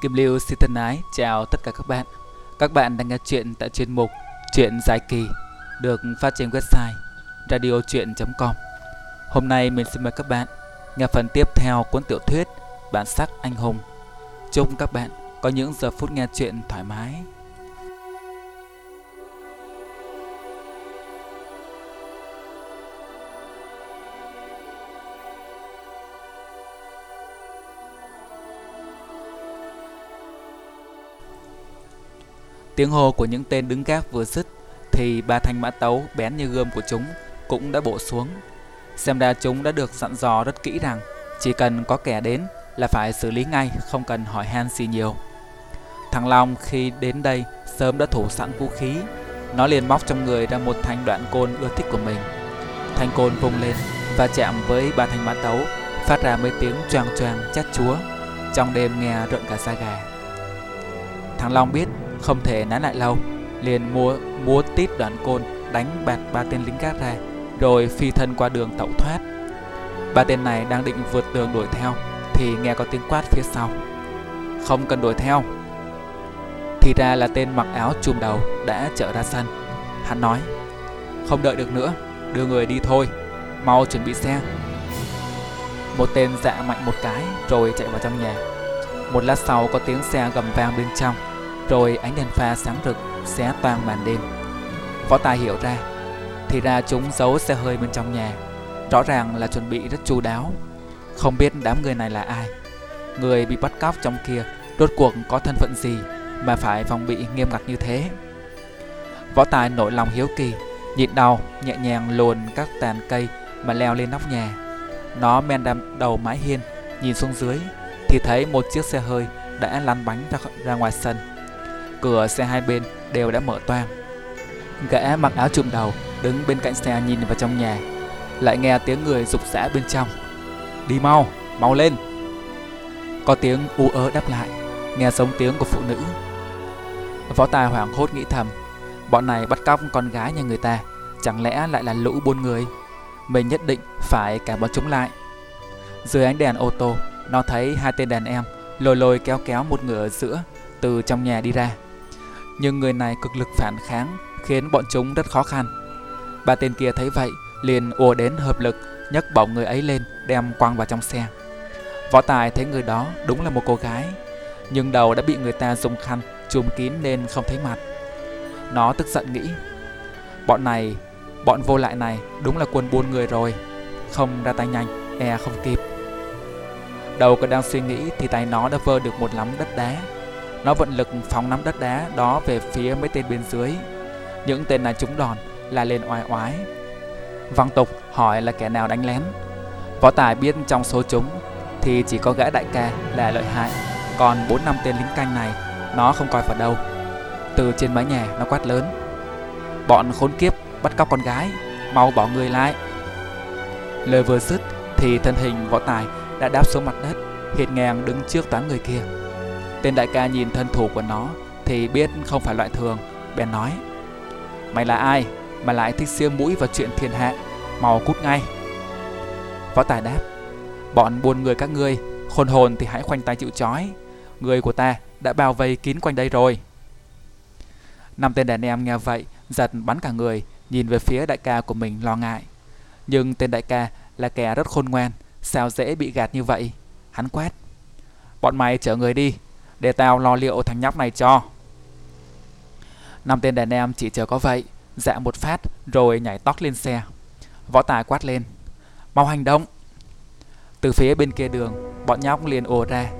Kim Lưu xin thân ái chào tất cả các bạn. Các bạn đang nghe chuyện tại chuyên mục Chuyện dài kỳ, được phát trên website radiochuyen.com. Hôm nay mình xin mời các bạn nghe phần tiếp theo cuốn tiểu thuyết Bản sắc anh hùng. Chúc các bạn có những giờ phút nghe chuyện thoải mái. Tiếng hô của những tên đứng gác vừa dứt thì ba thanh mã tấu bén như gươm của chúng cũng đã bổ xuống. Xem ra chúng đã được dặn dò rất kỹ rằng chỉ cần có kẻ đến là phải xử lý ngay, không cần hỏi han gì nhiều. Thằng Long khi đến đây sớm đã thủ sẵn vũ khí, nó liền móc trong người ra một thanh đoạn côn ưa thích của mình. Thanh côn vung lên và chạm với ba thanh mã tấu, phát ra mấy tiếng choang choang chát chúa, trong đêm nghe rợn cả da gà. Thằng Long biết không thể nán lại lâu. Liền mua mua tít đoạn côn, đánh bạt ba tên lính gác ra, rồi phi thân qua đường tẩu thoát. Ba tên này đang định vượt tường đuổi theo, thì nghe có tiếng quát phía sau. Không cần đuổi theo. Thì ra là tên mặc áo chùm đầu đã trở ra sân. Hắn nói, không đợi được nữa, đưa người đi thôi. Mau chuẩn bị xe. Một tên dạ mạnh một cái, rồi chạy vào trong nhà. Một lát sau có tiếng xe gầm vang bên trong rồi ánh đèn pha sáng rực xé toang màn đêm. Võ Tài hiểu ra, thì ra chúng giấu xe hơi bên trong nhà, rõ ràng là chuẩn bị rất chu đáo. Không biết đám người này là ai, người bị bắt cóc trong kia rốt cuộc có thân phận gì mà phải phòng bị nghiêm ngặt như thế. Võ Tài nổi lòng hiếu kỳ, nhịn đau, nhẹ nhàng luồn các tàn cây mà leo lên nóc nhà. Nó men đam đầu mái hiên, nhìn xuống dưới thì thấy một chiếc xe hơi đã lăn bánh ra, ra ngoài sân. Cửa xe hai bên đều đã mở toang. Gã mặc áo trùm đầu đứng bên cạnh xe nhìn vào trong nhà, lại nghe tiếng người rục rã bên trong. Đi mau, mau lên. Có tiếng u ớ đáp lại, nghe giống tiếng của phụ nữ. Võ Tài hoảng hốt nghĩ thầm, bọn này bắt cóc con gái nhà người ta, chẳng lẽ lại là lũ buôn người? Mình nhất định phải cả bọn chúng lại. Dưới ánh đèn ô tô, nó thấy hai tên đàn em lôi lôi kéo kéo một người ở giữa từ trong nhà đi ra nhưng người này cực lực phản kháng khiến bọn chúng rất khó khăn. Ba tên kia thấy vậy, liền ùa đến hợp lực nhấc bổng người ấy lên, đem quăng vào trong xe. Võ Tài thấy người đó đúng là một cô gái, nhưng đầu đã bị người ta dùng khăn chùm kín nên không thấy mặt. Nó tức giận nghĩ, bọn này, bọn vô lại này đúng là quân buôn người rồi, không ra tay nhanh, e không kịp. Đầu còn đang suy nghĩ thì tay nó đã vơ được một lắm đất đá nó vận lực phóng nắm đất đá đó về phía mấy tên bên dưới. Những tên này trúng đòn là lên oai oái. Văn tục hỏi là kẻ nào đánh lén. Võ Tài biết trong số chúng thì chỉ có gã đại ca là lợi hại, còn bốn năm tên lính canh này nó không coi vào đâu. Từ trên mái nhà nó quát lớn. Bọn khốn kiếp bắt cóc con gái, mau bỏ người lại. Lời vừa dứt thì thân hình võ tài đã đáp xuống mặt đất, hiện ngang đứng trước toán người kia. Tên đại ca nhìn thân thủ của nó thì biết không phải loại thường, bèn nói Mày là ai mà lại thích siêu mũi vào chuyện thiên hạ, mau cút ngay. Võ Tài đáp Bọn buồn người các ngươi, khôn hồn thì hãy khoanh tay chịu chói, người của ta đã bao vây kín quanh đây rồi. Năm tên đàn em nghe vậy, giật bắn cả người, nhìn về phía đại ca của mình lo ngại. Nhưng tên đại ca là kẻ rất khôn ngoan, sao dễ bị gạt như vậy? Hắn quát. Bọn mày chở người đi, để tao lo liệu thằng nhóc này cho. Năm tên đàn em chỉ chờ có vậy Dạ một phát, rồi nhảy tót lên xe. Võ tài quát lên, Mau hành động. Từ phía bên kia đường, Bọn nhóc liền ồ ra.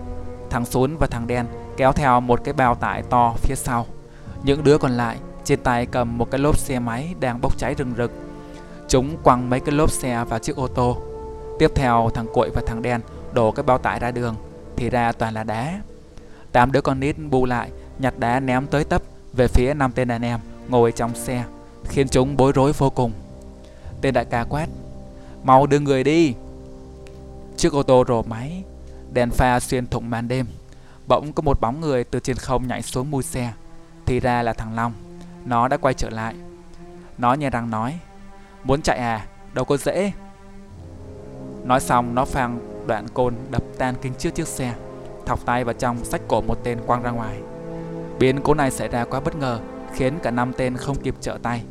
Thằng xuống và thằng Đen kéo theo một cái bao tải to phía sau. Những đứa còn lại trên tay cầm một cái lốp xe máy đang bốc cháy rừng rực. Chúng quăng mấy cái lốp xe vào chiếc ô tô. Tiếp theo, thằng Cội và thằng Đen đổ cái bao tải ra đường, Thì ra toàn là đá. Tám đứa con nít bu lại, nhặt đá ném tới tấp về phía năm tên đàn em ngồi trong xe, khiến chúng bối rối vô cùng. Tên đại ca quát, mau đưa người đi. Chiếc ô tô rồ máy, đèn pha xuyên thủng màn đêm. Bỗng có một bóng người từ trên không nhảy xuống mui xe. Thì ra là thằng Long, nó đã quay trở lại. Nó nhè răng nói, muốn chạy à, đâu có dễ. Nói xong nó phang đoạn côn đập tan kính trước chiếc xe thọc tay vào trong sách cổ một tên quăng ra ngoài. Biến cố này xảy ra quá bất ngờ, khiến cả năm tên không kịp trợ tay.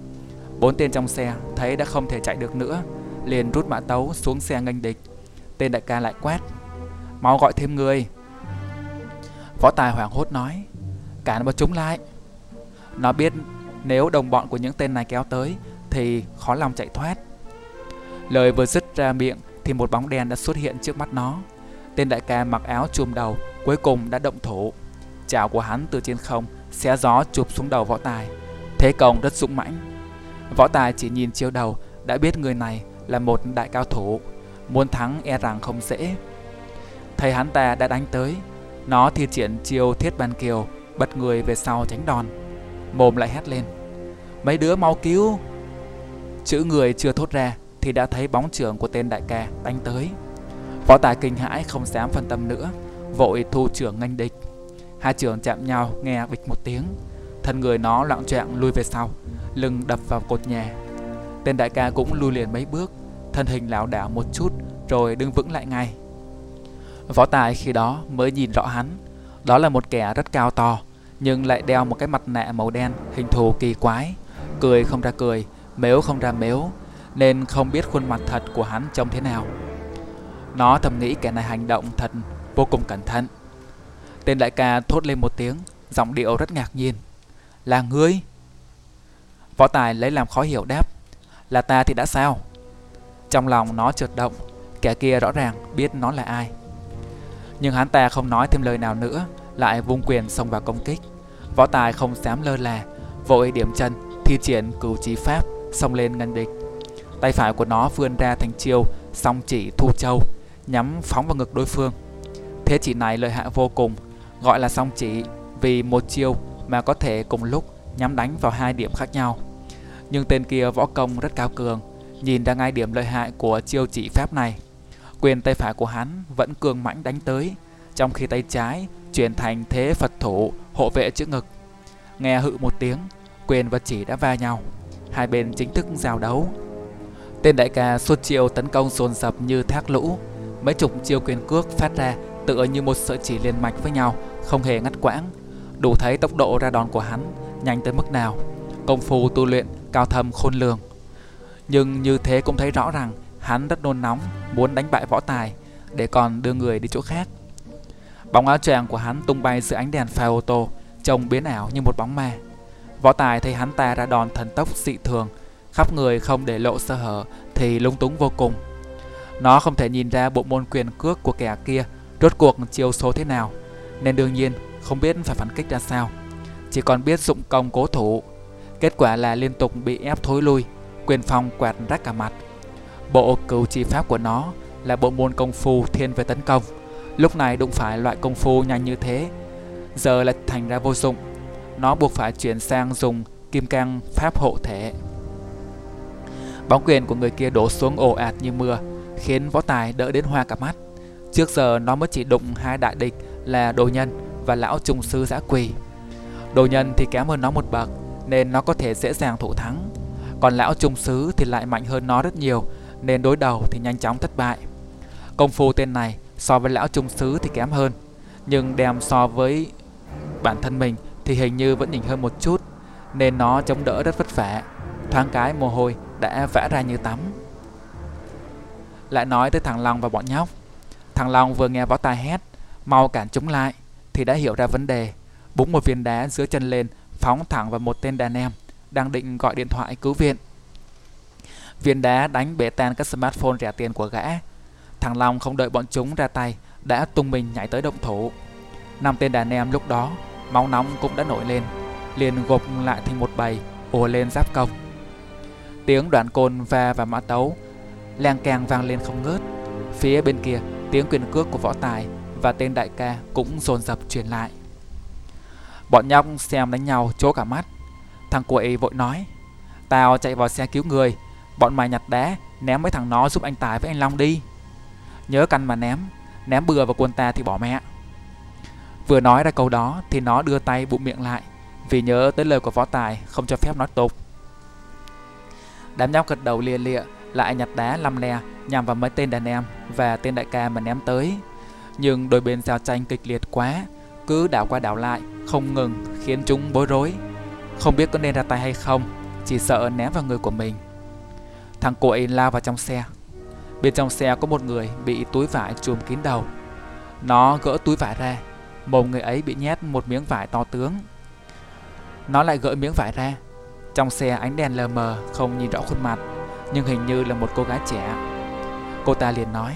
Bốn tên trong xe thấy đã không thể chạy được nữa, liền rút mã tấu xuống xe nghênh địch. Tên đại ca lại quát, mau gọi thêm người. Võ Tài hoảng hốt nói, cản bọn chúng lại. Nó biết nếu đồng bọn của những tên này kéo tới thì khó lòng chạy thoát. Lời vừa dứt ra miệng thì một bóng đen đã xuất hiện trước mắt nó. Tên đại ca mặc áo chùm đầu, cuối cùng đã động thủ. Chảo của hắn từ trên không, xé gió chụp xuống đầu võ tài. Thế công rất dũng mãnh. Võ tài chỉ nhìn chiêu đầu, đã biết người này là một đại cao thủ. Muốn thắng e rằng không dễ. Thầy hắn ta đã đánh tới. Nó thi triển chiêu thiết bàn kiều, bật người về sau tránh đòn. Mồm lại hét lên. Mấy đứa mau cứu. Chữ người chưa thốt ra thì đã thấy bóng trưởng của tên đại ca đánh tới. Võ tài kinh hãi không dám phân tâm nữa, vội thu trưởng nghênh địch. Hai trưởng chạm nhau nghe bịch một tiếng, thân người nó loạn trạng lui về sau, lưng đập vào cột nhà. Tên đại ca cũng lui liền mấy bước, thân hình lão đảo một chút rồi đứng vững lại ngay. Võ tài khi đó mới nhìn rõ hắn, đó là một kẻ rất cao to, nhưng lại đeo một cái mặt nạ màu đen hình thù kỳ quái, cười không ra cười, mếu không ra mếu, nên không biết khuôn mặt thật của hắn trông thế nào. Nó thầm nghĩ kẻ này hành động thật vô cùng cẩn thận. Tên đại ca thốt lên một tiếng, giọng điệu rất ngạc nhiên. Là ngươi? Võ Tài lấy làm khó hiểu đáp. Là ta thì đã sao? Trong lòng nó trượt động, kẻ kia rõ ràng biết nó là ai. Nhưng hắn ta không nói thêm lời nào nữa, lại vung quyền xông vào công kích. Võ Tài không dám lơ là, vội điểm chân, thi triển cửu trí pháp, xông lên ngăn địch. Tay phải của nó vươn ra thành chiêu song chỉ thu châu, nhắm phóng vào ngực đối phương. Thế chỉ này lợi hại vô cùng, gọi là song chỉ vì một chiêu mà có thể cùng lúc nhắm đánh vào hai điểm khác nhau. Nhưng tên kia võ công rất cao cường, nhìn ra ngay điểm lợi hại của chiêu chỉ pháp này. Quyền tay phải của hắn vẫn cường mãnh đánh tới, trong khi tay trái chuyển thành thế Phật thủ hộ vệ trước ngực. Nghe hự một tiếng, quyền và chỉ đã va nhau. Hai bên chính thức giao đấu. Tên đại ca suốt chiêu tấn công dồn dập như thác lũ, mấy chục chiêu quyền cước phát ra tựa như một sợi chỉ liền mạch với nhau, không hề ngắt quãng. Đủ thấy tốc độ ra đòn của hắn nhanh tới mức nào. Công phu tu luyện cao thâm khôn lường. Nhưng như thế cũng thấy rõ rằng hắn rất nôn nóng, muốn đánh bại võ tài để còn đưa người đi chỗ khác. Bóng áo choàng của hắn tung bay giữa ánh đèn pha ô tô, trông biến ảo như một bóng ma. Võ tài thấy hắn ta ra đòn thần tốc dị thường, khắp người không để lộ sơ hở thì lung túng vô cùng. Nó không thể nhìn ra bộ môn quyền cước của kẻ kia rốt cuộc chiêu số thế nào, nên đương nhiên không biết phải phản kích ra sao. Chỉ còn biết dụng công cố thủ. Kết quả là liên tục bị ép thối lui, quyền phong quạt rách cả mặt. Bộ cửu chi pháp của nó là bộ môn công phu thiên về tấn công. Lúc này đụng phải loại công phu nhanh như thế, giờ lại thành ra vô dụng. Nó buộc phải chuyển sang dùng kim cang pháp hộ thể. Bóng quyền của người kia đổ xuống ồ ạt như mưa, khiến võ tài đỡ đến hoa cả mắt. Trước giờ nó mới chỉ đụng hai đại địch là đồ nhân và lão trùng sư giã quỳ. Đồ nhân thì kém hơn nó một bậc nên nó có thể dễ dàng thủ thắng. Còn lão trùng sứ thì lại mạnh hơn nó rất nhiều nên đối đầu thì nhanh chóng thất bại. Công phu tên này so với lão trung sứ thì kém hơn, nhưng đem so với bản thân mình thì hình như vẫn nhỉnh hơn một chút, nên nó chống đỡ rất vất vả. Thoáng cái mồ hôi đã vã ra như tắm. Lại nói tới thằng Long và bọn nhóc. Thằng Long vừa nghe võ tài hét, mau cản chúng lại, thì đã hiểu ra vấn đề. Búng một viên đá giữa chân lên, phóng thẳng vào một tên đàn em, đang định gọi điện thoại cứu viện. Viên đá đánh bể tan các smartphone rẻ tiền của gã. Thằng Long không đợi bọn chúng ra tay, đã tung mình nhảy tới động thủ. Năm tên đàn em lúc đó, máu nóng cũng đã nổi lên, liền gộp lại thành một bầy, ùa lên giáp công. Tiếng đoạn côn va và mã tấu lang càng vang lên không ngớt. Phía bên kia, tiếng quyền cước của võ tài và tên đại ca cũng dồn dập truyền lại. Bọn nhóc xem đánh nhau chố cả mắt. Thằng quậy vội nói, tao chạy vào xe cứu người, bọn mày nhặt đá, ném mấy thằng nó giúp anh Tài với anh Long đi. Nhớ căn mà ném, ném bừa vào quần ta thì bỏ mẹ. Vừa nói ra câu đó thì nó đưa tay bụng miệng lại, vì nhớ tới lời của võ tài không cho phép nói tục. Đám nhóc gật đầu lia lịa lại nhặt đá lăm le nhằm vào mấy tên đàn em và tên đại ca mà ném tới. Nhưng đôi bên giao tranh kịch liệt quá, Cứ đảo qua đảo lại, Không ngừng khiến chúng bối rối. Không biết có nên ra tay hay không, Chỉ sợ ném vào người của mình. Thằng cội lao vào trong xe. Bên trong xe có một người bị túi vải chùm kín đầu. Nó gỡ túi vải ra Mồm người ấy bị nhét một miếng vải to tướng. Nó lại gỡ miếng vải ra. Trong xe ánh đèn lờ mờ, không nhìn rõ khuôn mặt. Nhưng hình như là một cô gái trẻ. Cô ta liền nói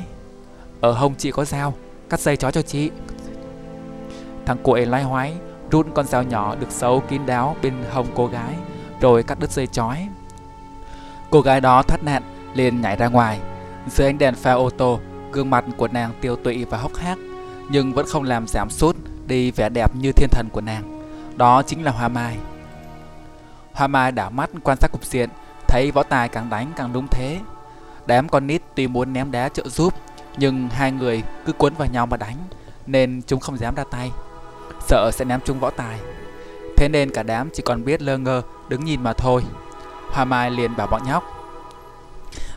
ờ, Ở hông chị có dao Cắt dây chó cho chị. Thằng cuội lai hoái Rút con dao nhỏ được xấu kín đáo bên hông cô gái Rồi cắt đứt dây chói. Cô gái đó thoát nạn liền nhảy ra ngoài. Dưới ánh đèn pha ô tô, gương mặt của nàng tiêu tụy và hốc hác, nhưng vẫn không làm giảm sút đi vẻ đẹp như thiên thần của nàng. Đó chính là Hoa Mai. Hoa Mai đảo mắt quan sát cục diện, thấy võ tài càng đánh càng đúng thế. Đám con nít tuy muốn ném đá trợ giúp, nhưng hai người cứ cuốn vào nhau mà đánh, nên chúng không dám ra tay, sợ sẽ ném chung võ tài. Thế nên cả đám chỉ còn biết lơ ngơ đứng nhìn mà thôi. Hoa Mai liền bảo bọn nhóc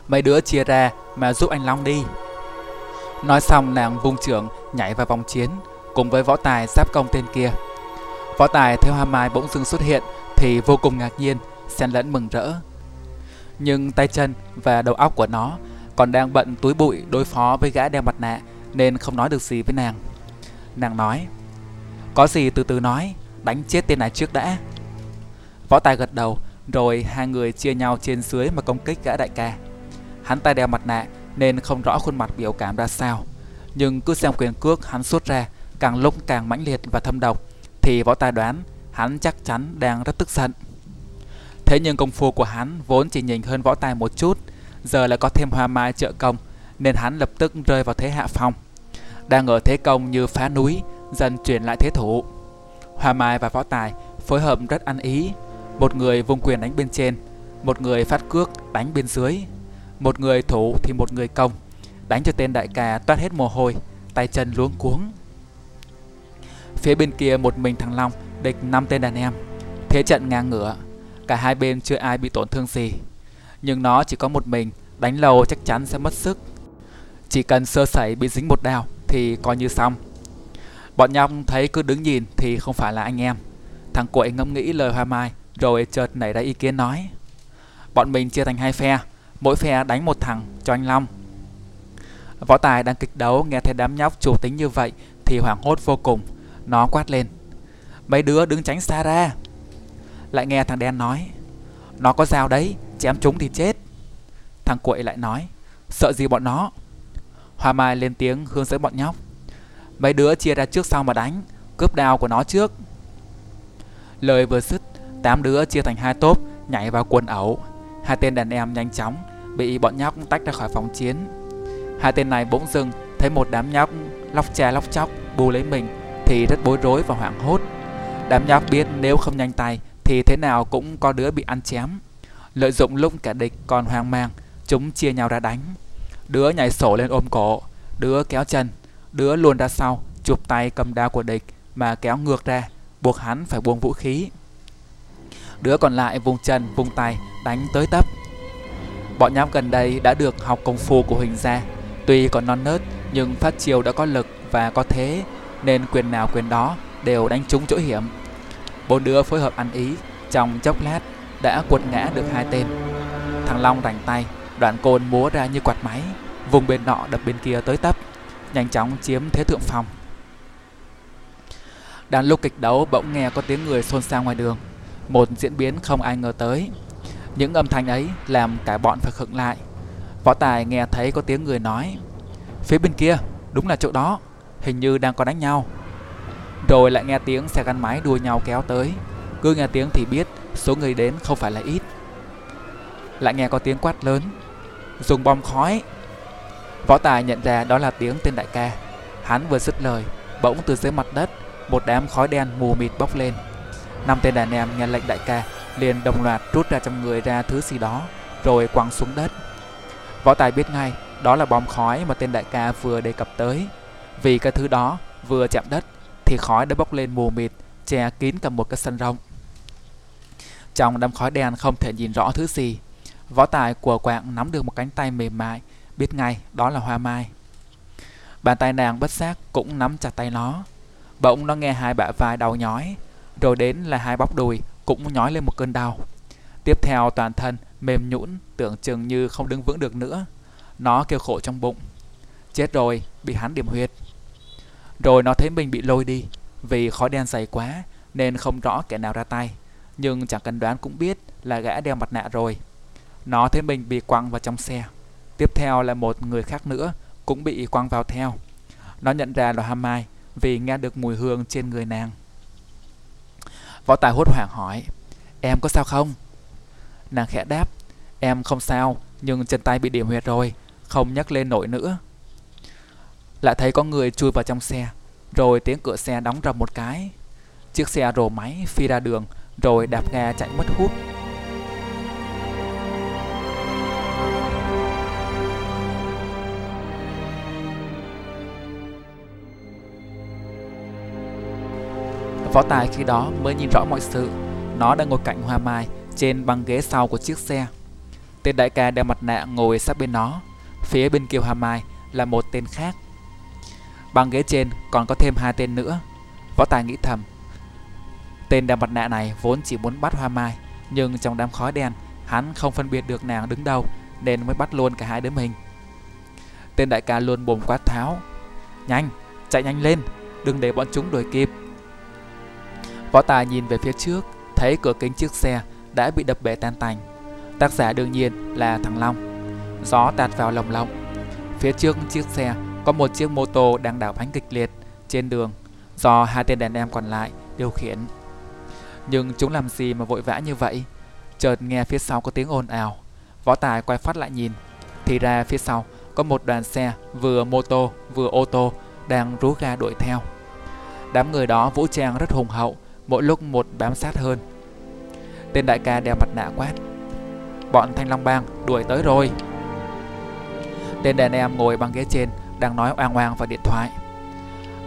Mấy đứa chia ra mà giúp anh Long đi Nói xong nàng vung trưởng nhảy vào vòng chiến Cùng với võ tài giáp công tên kia Võ tài theo Hoa Mai bỗng dưng xuất hiện Thì vô cùng ngạc nhiên xen lẫn mừng rỡ nhưng tay chân và đầu óc của nó Còn đang bận túi bụi đối phó với gã đeo mặt nạ Nên không nói được gì với nàng Nàng nói, Có gì từ từ nói, Đánh chết tên này trước đã Võ tài gật đầu, Rồi hai người chia nhau trên dưới mà công kích gã đại ca Hắn ta đeo mặt nạ nên không rõ khuôn mặt biểu cảm ra sao. Nhưng cứ xem quyền cước hắn xuất ra càng lúc càng mãnh liệt và thâm độc thì võ tài đoán hắn chắc chắn đang rất tức giận. Thế nhưng công phu của hắn vốn chỉ nhìn hơn võ tài một chút, giờ lại có thêm hoa mai trợ công nên hắn lập tức rơi vào thế hạ phong. Đang ở thế công như phá núi, dần chuyển lại thế thủ. Hoa mai và võ tài phối hợp rất ăn ý, một người vung quyền đánh bên trên, một người phát cước đánh bên dưới một người thủ thì một người công Đánh cho tên đại ca toát hết mồ hôi Tay chân luống cuống Phía bên kia một mình thằng Long Địch năm tên đàn em Thế trận ngang ngửa Cả hai bên chưa ai bị tổn thương gì Nhưng nó chỉ có một mình, Đánh lâu chắc chắn sẽ mất sức Chỉ cần sơ sẩy bị dính một đao Thì coi như xong Bọn nhóc thấy cứ đứng nhìn thì không phải là anh em Thằng cuội ngẫm nghĩ lời hoa mai, Rồi chợt nảy ra ý kiến nói Bọn mình chia thành hai phe, mỗi phe đánh một thằng cho anh Long. Võ Tài đang kịch đấu nghe thấy đám nhóc chủ tính như vậy thì hoảng hốt vô cùng. Nó quát lên. Mấy đứa đứng tránh xa ra. Lại nghe thằng đen nói. Nó có dao đấy, chém chúng thì chết. Thằng quậy lại nói. Sợ gì bọn nó? Hoa Mai lên tiếng hướng dẫn bọn nhóc. Mấy đứa chia ra trước sau mà đánh, cướp đao của nó trước. Lời vừa dứt, tám đứa chia thành hai tốp nhảy vào quần ẩu. Hai tên đàn em nhanh chóng bị bọn nhóc tách ra khỏi phòng chiến. Hai tên này bỗng dưng thấy một đám nhóc lóc cha lóc chóc bù lấy mình thì rất bối rối và hoảng hốt. Đám nhóc biết nếu không nhanh tay thì thế nào cũng có đứa bị ăn chém. Lợi dụng lúc cả địch còn hoang mang, chúng chia nhau ra đánh. Đứa nhảy sổ lên ôm cổ, đứa kéo chân, đứa luồn ra sau, chụp tay cầm đao của địch mà kéo ngược ra, buộc hắn phải buông vũ khí. Đứa còn lại vùng chân, vùng tay, đánh tới tấp. Bọn nhóc gần đây đã được học công phu của Huỳnh gia, tuy còn non nớt nhưng phát chiêu đã có lực và có thế nên quyền nào quyền đó đều đánh trúng chỗ hiểm. Bốn đứa phối hợp ăn ý, trong chốc lát đã quật ngã được hai tên. Thằng Long rành tay, đoạn côn múa ra như quạt máy, vùng bên nọ đập bên kia tới tấp, nhanh chóng chiếm thế thượng phòng. Đang lúc kịch đấu bỗng nghe có tiếng người xôn xao ngoài đường, một diễn biến không ai ngờ tới. Những âm thanh ấy làm cả bọn phải khựng lại. Võ Tài nghe thấy có tiếng người nói Phía bên kia, đúng là chỗ đó Hình như đang có đánh nhau rồi lại nghe tiếng xe gắn máy đua nhau kéo tới. Cứ nghe tiếng thì biết số người đến không phải là ít. Lại nghe có tiếng quát lớn. Dùng bom khói. Võ Tài nhận ra đó là tiếng tên đại ca. Hắn vừa dứt lời, Bỗng từ dưới mặt đất, Một đám khói đen mù mịt bốc lên. Năm tên đàn em nghe lệnh đại ca, liền đồng loạt rút ra trong người ra thứ gì đó, rồi quăng xuống đất. Võ tài biết ngay, đó là bom khói mà tên đại ca vừa đề cập tới. Vì cái thứ đó, vừa chạm đất thì khói đã bốc lên mù mịt che kín cả một cái sân rộng trong đám khói đen không thể nhìn rõ thứ gì võ tài của quạng nắm được một cánh tay mềm mại biết ngay đó là hoa mai Bàn tay nàng bất giác cũng nắm chặt tay nó. Bỗng nó nghe hai bả vai đau nhói, rồi đến là hai bắp đùi cũng nhói lên một cơn đau. Tiếp theo toàn thân mềm nhũn, tưởng chừng như không đứng vững được nữa. Nó kêu khổ trong bụng. Chết rồi, bị hắn điểm huyệt. Rồi nó thấy mình bị lôi đi, vì khói đen dày quá nên không rõ kẻ nào ra tay. Nhưng chẳng cần đoán cũng biết là gã đeo mặt nạ rồi. Nó thấy mình bị quăng vào trong xe. Tiếp theo là một người khác nữa cũng bị quăng vào theo. Nó nhận ra là Ham Mai vì nghe được mùi hương trên người nàng. Võ Tài hốt hoảng hỏi, em có sao không? Nàng khẽ đáp, em không sao, nhưng chân tay bị điểm huyệt rồi, không nhắc lên nổi nữa. Lại thấy có người chui vào trong xe, rồi tiếng cửa xe đóng rầm một cái. Chiếc xe rồ máy phi ra đường, rồi đạp ga chạy mất hút. Võ Tài khi đó mới nhìn rõ mọi sự. Nó đang ngồi cạnh Hoa Mai trên băng ghế sau của chiếc xe. Tên đại ca đeo mặt nạ ngồi sát bên nó. Phía bên kia Hoa Mai là một tên khác. Băng ghế trên còn có thêm hai tên nữa. Võ Tài nghĩ thầm. Tên đeo mặt nạ này vốn chỉ muốn bắt Hoa Mai, nhưng trong đám khói đen, hắn không phân biệt được nàng đứng đâu, nên mới bắt luôn cả hai đứa mình. Tên đại ca luôn bồm quát tháo. Nhanh, chạy nhanh lên, đừng để bọn chúng đuổi kịp. Võ Tài nhìn về phía trước, thấy cửa kính chiếc xe đã bị đập bể tan tành. Tác giả đương nhiên là thằng Long. Gió tạt vào lồng lộng. Phía trước chiếc xe có một chiếc mô tô đang đảo bánh kịch liệt trên đường do hai tên đàn em còn lại điều khiển. Nhưng chúng làm gì mà vội vã như vậy? Chợt nghe phía sau có tiếng ồn ào. Võ Tài quay phát lại nhìn. Thì ra phía sau có một đoàn xe vừa mô tô vừa ô tô đang rú ga đuổi theo. Đám người đó vũ trang rất hùng hậu, mỗi lúc một bám sát hơn. Tên đại ca đeo mặt nạ quát. Bọn Thanh Long Bang đuổi tới rồi. Tên đàn em ngồi băng ghế trên đang nói oang oang vào điện thoại.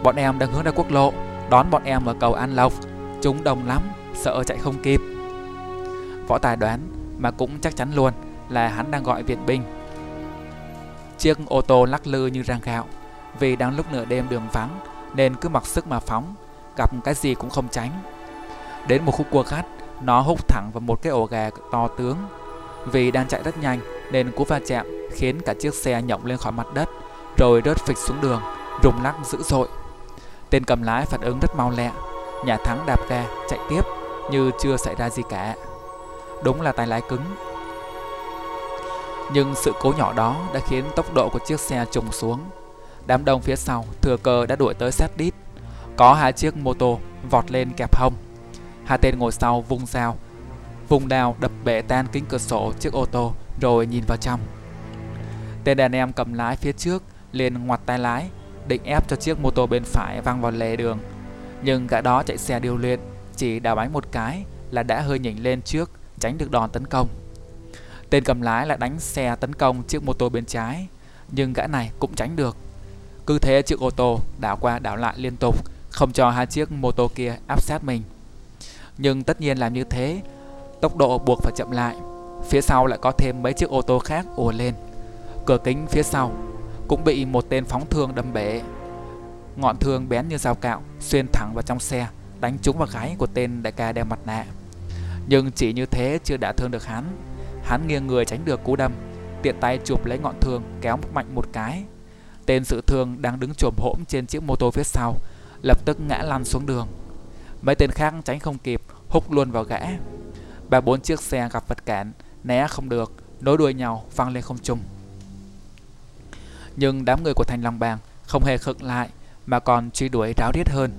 Bọn em đang hướng ra quốc lộ, đón bọn em ở cầu An Lộc. Chúng đông lắm, sợ chạy không kịp. Võ Tài đoán, mà cũng chắc chắn luôn là hắn đang gọi viện binh. Chiếc ô tô lắc lư như rang gạo, vì đang lúc nửa đêm đường vắng nên cứ mặc sức mà phóng, gặp cái gì cũng không tránh. Đến một khúc cua gắt, nó húc thẳng vào một cái ổ gà to tướng. Vì đang chạy rất nhanh nên cú va chạm khiến cả chiếc xe nhộng lên khỏi mặt đất rồi rớt phịch xuống đường, rung lắc dữ dội. Tên cầm lái phản ứng rất mau lẹ, nhà thắng đạp ga chạy tiếp như chưa xảy ra gì cả. Đúng là tay lái cứng. Nhưng sự cố nhỏ đó đã khiến tốc độ của chiếc xe trùng xuống. Đám đông phía sau thừa cơ đã đuổi tới sát đít. Có hai chiếc mô tô vọt lên kẹp hông. Hai tên ngồi sau vung dao, vùng đào đập bể tan kính cửa sổ chiếc ô tô rồi nhìn vào trong. Tên đàn em cầm lái phía trước liền ngoặt tay lái, định ép cho chiếc mô tô bên phải văng vào lề đường. Nhưng gã đó chạy xe điều luyện, chỉ đào bánh một cái là đã hơi nhỉnh lên trước, tránh được đòn tấn công. Tên cầm lái lại đánh xe tấn công chiếc mô tô bên trái, nhưng gã này cũng tránh được. Cứ thế chiếc ô tô đảo qua đảo lại liên tục, không cho hai chiếc mô tô kia áp sát mình. Nhưng tất nhiên làm như thế, tốc độ buộc phải chậm lại. Phía sau lại có thêm mấy chiếc ô tô khác ùa lên. Cửa kính phía sau cũng bị một tên phóng thương đâm bể. Ngọn thương bén như dao cạo, xuyên thẳng vào trong xe, đánh trúng vào gáy của tên đại ca đeo mặt nạ. Nhưng chỉ như thế chưa đã thương được hắn. Hắn nghiêng người tránh được cú đâm, tiện tay chụp lấy ngọn thương kéo mạnh một cái. Tên sự thương đang đứng chồm hổm trên chiếc mô tô phía sau, lập tức ngã lăn xuống đường. Mấy tên khác tránh không kịp, húc luôn vào gã. Ba bốn chiếc xe gặp vật cản, né không được, nối đuôi nhau văng lên không trung. Nhưng đám người của Thành Long Bang không hề khựng lại mà còn truy đuổi ráo riết hơn.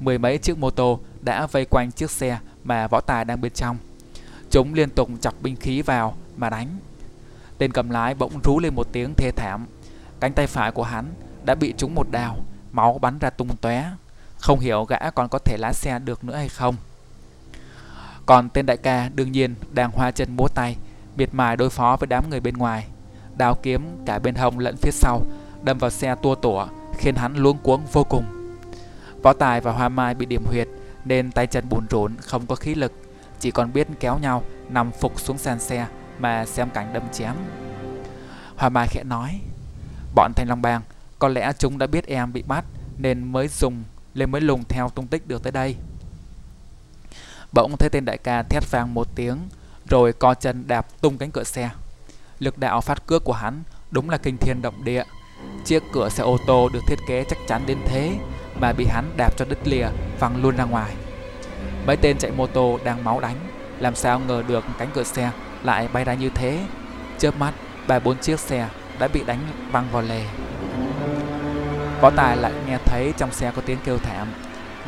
Mười mấy chiếc mô tô đã vây quanh chiếc xe mà võ tài đang bên trong. Chúng liên tục chọc binh khí vào mà đánh. Tên cầm lái bỗng rú lên một tiếng thê thảm. Cánh tay phải của hắn đã bị trúng một đào, máu bắn ra tung tóe. Không hiểu gã còn có thể lái xe được nữa hay không. Còn tên đại ca đương nhiên đang hoa chân múa tay, miệt mài đối phó với đám người bên ngoài đao kiếm cả bên hông lẫn phía sau, đâm vào xe tua tủa, khiến hắn luống cuống vô cùng võ tài và hoa mai bị điểm huyệt, nên tay chân bùn rộn, không có khí lực, chỉ còn biết kéo nhau, nằm phục xuống sàn xe mà xem cảnh đâm chém hoa mai khẽ nói, bọn thanh long bang, Có lẽ chúng đã biết em bị bắt, nên mới dùng lên mới lùng theo tung tích được tới đây. Bỗng thấy tên đại ca thét vang một tiếng, rồi co chân đạp tung cánh cửa xe. Lực đạo phát cước của hắn đúng là kinh thiên động địa. Chiếc cửa xe ô tô được thiết kế chắc chắn đến thế mà bị hắn đạp cho đứt lìa văng luôn ra ngoài. Mấy tên chạy mô tô đang máu đánh, làm sao ngờ được cánh cửa xe lại bay ra như thế. Chớp mắt, ba bốn chiếc xe đã bị đánh văng vào lề. Võ Tài lại nghe thấy trong xe có tiếng kêu thảm.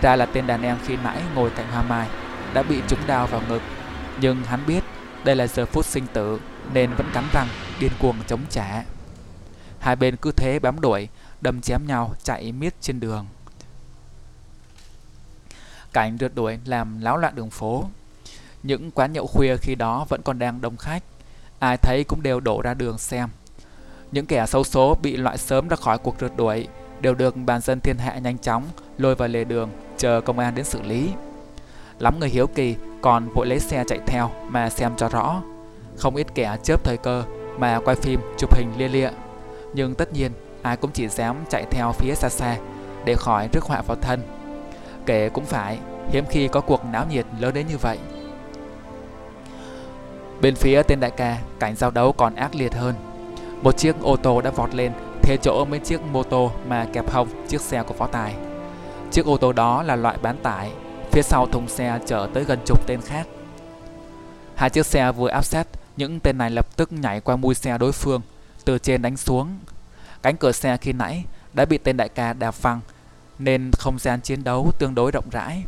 Ra là tên đàn em khi nãy ngồi cạnh Hoa Mai đã bị trúng đao vào ngực. Nhưng hắn biết đây là giờ phút sinh tử nên vẫn cắn răng điên cuồng chống trả. Hai bên cứ thế bám đuổi, đâm chém nhau chạy miết trên đường. Cảnh rượt đuổi làm láo loạn đường phố. Những quán nhậu khuya khi đó vẫn còn đang đông khách. Ai thấy cũng đều đổ ra đường xem. Những kẻ xấu số bị loại sớm ra khỏi cuộc rượt đuổi đều được bàn dân thiên hạ nhanh chóng lôi vào lề đường chờ công an đến xử lý. Lắm người hiếu kỳ còn vội lấy xe chạy theo mà xem cho rõ. Không ít kẻ chớp thời cơ mà quay phim chụp hình lia lịa. Nhưng tất nhiên ai cũng chỉ dám chạy theo phía xa xa để khỏi rước họa vào thân. Kể cũng phải, hiếm khi có cuộc náo nhiệt lớn đến như vậy. Bên phía tên đại ca, cảnh giao đấu còn ác liệt hơn. Một chiếc ô tô đã vọt lên, thế chỗ mấy chiếc mô tô mà kẹp hông chiếc xe của phó tài. Chiếc ô tô đó là loại bán tải, phía sau thùng xe chở tới gần chục tên khác. Hai chiếc xe vừa áp sát, những tên này lập tức nhảy qua mui xe đối phương, từ trên đánh xuống. Cánh cửa xe khi nãy đã bị tên đại ca đạp văng, nên không gian chiến đấu tương đối rộng rãi.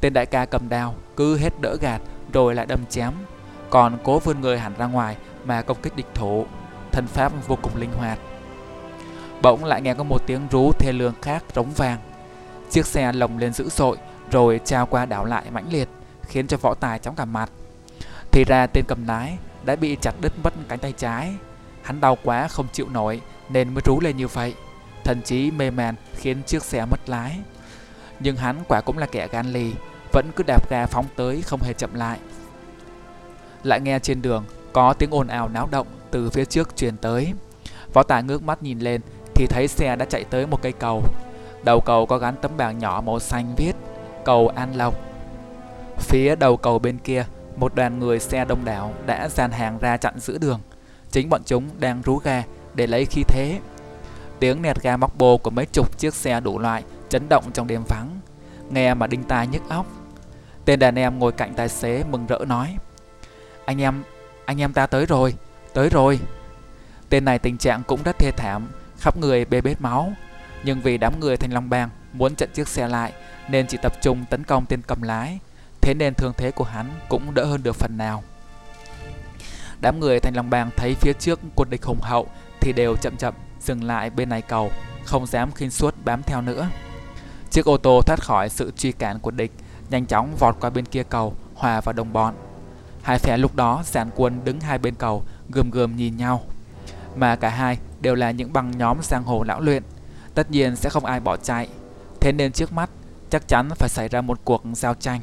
Tên đại ca cầm đao, cứ hết đỡ gạt rồi lại đâm chém, còn cố vươn người hẳn ra ngoài mà công kích địch thủ, thân pháp vô cùng linh hoạt. Bỗng lại nghe có một tiếng rú thê lương khác rống vang. Chiếc xe lồng lên dữ dội rồi trao qua đảo lại mãnh liệt, khiến cho võ tài chóng cả mặt. Thì ra tên cầm lái đã bị chặt đứt mất cánh tay trái. Hắn đau quá không chịu nổi nên mới rú lên như vậy. Thần chí mê man khiến chiếc xe mất lái. Nhưng hắn quả cũng là kẻ gan lì, vẫn cứ đạp ga phóng tới không hề chậm lại. Lại nghe trên đường có tiếng ồn ào náo động từ phía trước truyền tới. Võ tài ngước mắt nhìn lên thì thấy xe đã chạy tới một cây cầu. Đầu cầu có gắn tấm bảng nhỏ màu xanh viết cầu An Lộc. Phía đầu cầu bên kia, một đoàn người xe đông đảo đã dàn hàng ra chặn giữa đường. Chính bọn chúng đang rú ga để lấy khí thế. Tiếng nẹt ga móc bô của mấy chục chiếc xe đủ loại chấn động trong đêm vắng, nghe mà đinh tai nhức óc. Tên đàn em ngồi cạnh tài xế mừng rỡ nói: "Anh em, anh em ta tới rồi, tới rồi." Tên này tình trạng cũng rất thê thảm, khắp người bê bết máu, nhưng vì đám người Thanh Long Bang muốn chặn chiếc xe lại nên chỉ tập trung tấn công tên cầm lái, thế nên thương thế của hắn cũng đỡ hơn được phần nào. Đám người thành lòng bàng thấy phía trước quân địch hùng hậu thì đều chậm chậm dừng lại bên này cầu, không dám khinh suốt bám theo nữa. Chiếc ô tô thoát khỏi sự truy cản của địch, nhanh chóng vọt qua bên kia cầu, hòa vào đồng bọn. Hai phe lúc đó giàn quân đứng hai bên cầu, gườm gườm nhìn nhau. Mà cả hai đều là những băng nhóm giang hồ lão luyện, tất nhiên sẽ không ai bỏ chạy. Thế nên trước mắt chắc chắn phải xảy ra một cuộc giao tranh.